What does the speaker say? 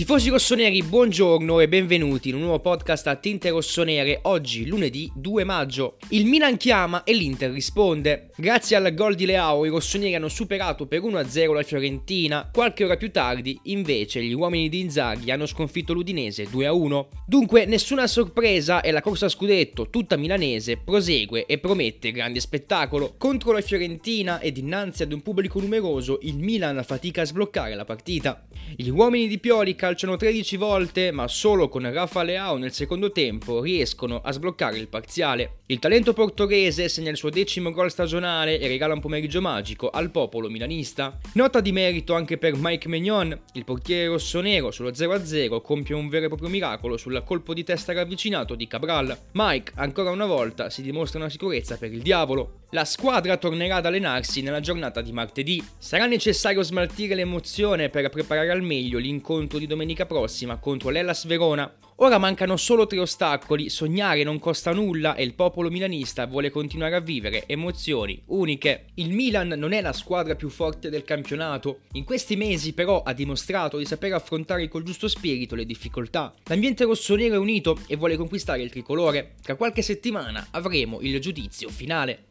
Tifosi rossoneri, buongiorno e benvenuti in un nuovo podcast a tinte rossonere. Oggi, lunedì 2 maggio. Il Milan chiama e l'Inter risponde. Grazie al gol di Leao, i rossoneri hanno superato per 1-0 la Fiorentina. Qualche ora più tardi, invece, gli uomini di Inzaghi hanno sconfitto l'Udinese 2-1. Dunque, nessuna sorpresa e la corsa a scudetto, tutta milanese, prosegue e promette grande spettacolo. Contro la Fiorentina ed innanzi ad un pubblico numeroso, il Milan fatica a sbloccare la partita. Gli uomini di Pioli calciano 13 volte, ma solo con Rafa Leao nel secondo tempo riescono a sbloccare il parziale. Il talento portoghese segna il suo decimo gol stagionale e regala un pomeriggio magico al popolo milanista. Nota di merito anche per Mike Mignon, il portiere rossonero sullo 0-0 compie un vero e proprio miracolo sul colpo di testa ravvicinato di Cabral. Mike, ancora una volta, si dimostra una sicurezza per il diavolo. La squadra tornerà ad allenarsi nella giornata di martedì. Sarà necessario smaltire l'emozione per preparare al meglio l'incontro di domenica prossima contro l'Ellas Verona. Ora mancano solo tre ostacoli, sognare non costa nulla e il popolo milanista vuole continuare a vivere emozioni uniche. Il Milan non è la squadra più forte del campionato, in questi mesi però ha dimostrato di saper affrontare col giusto spirito le difficoltà. L'ambiente rossonero è unito e vuole conquistare il tricolore. Tra qualche settimana avremo il giudizio finale.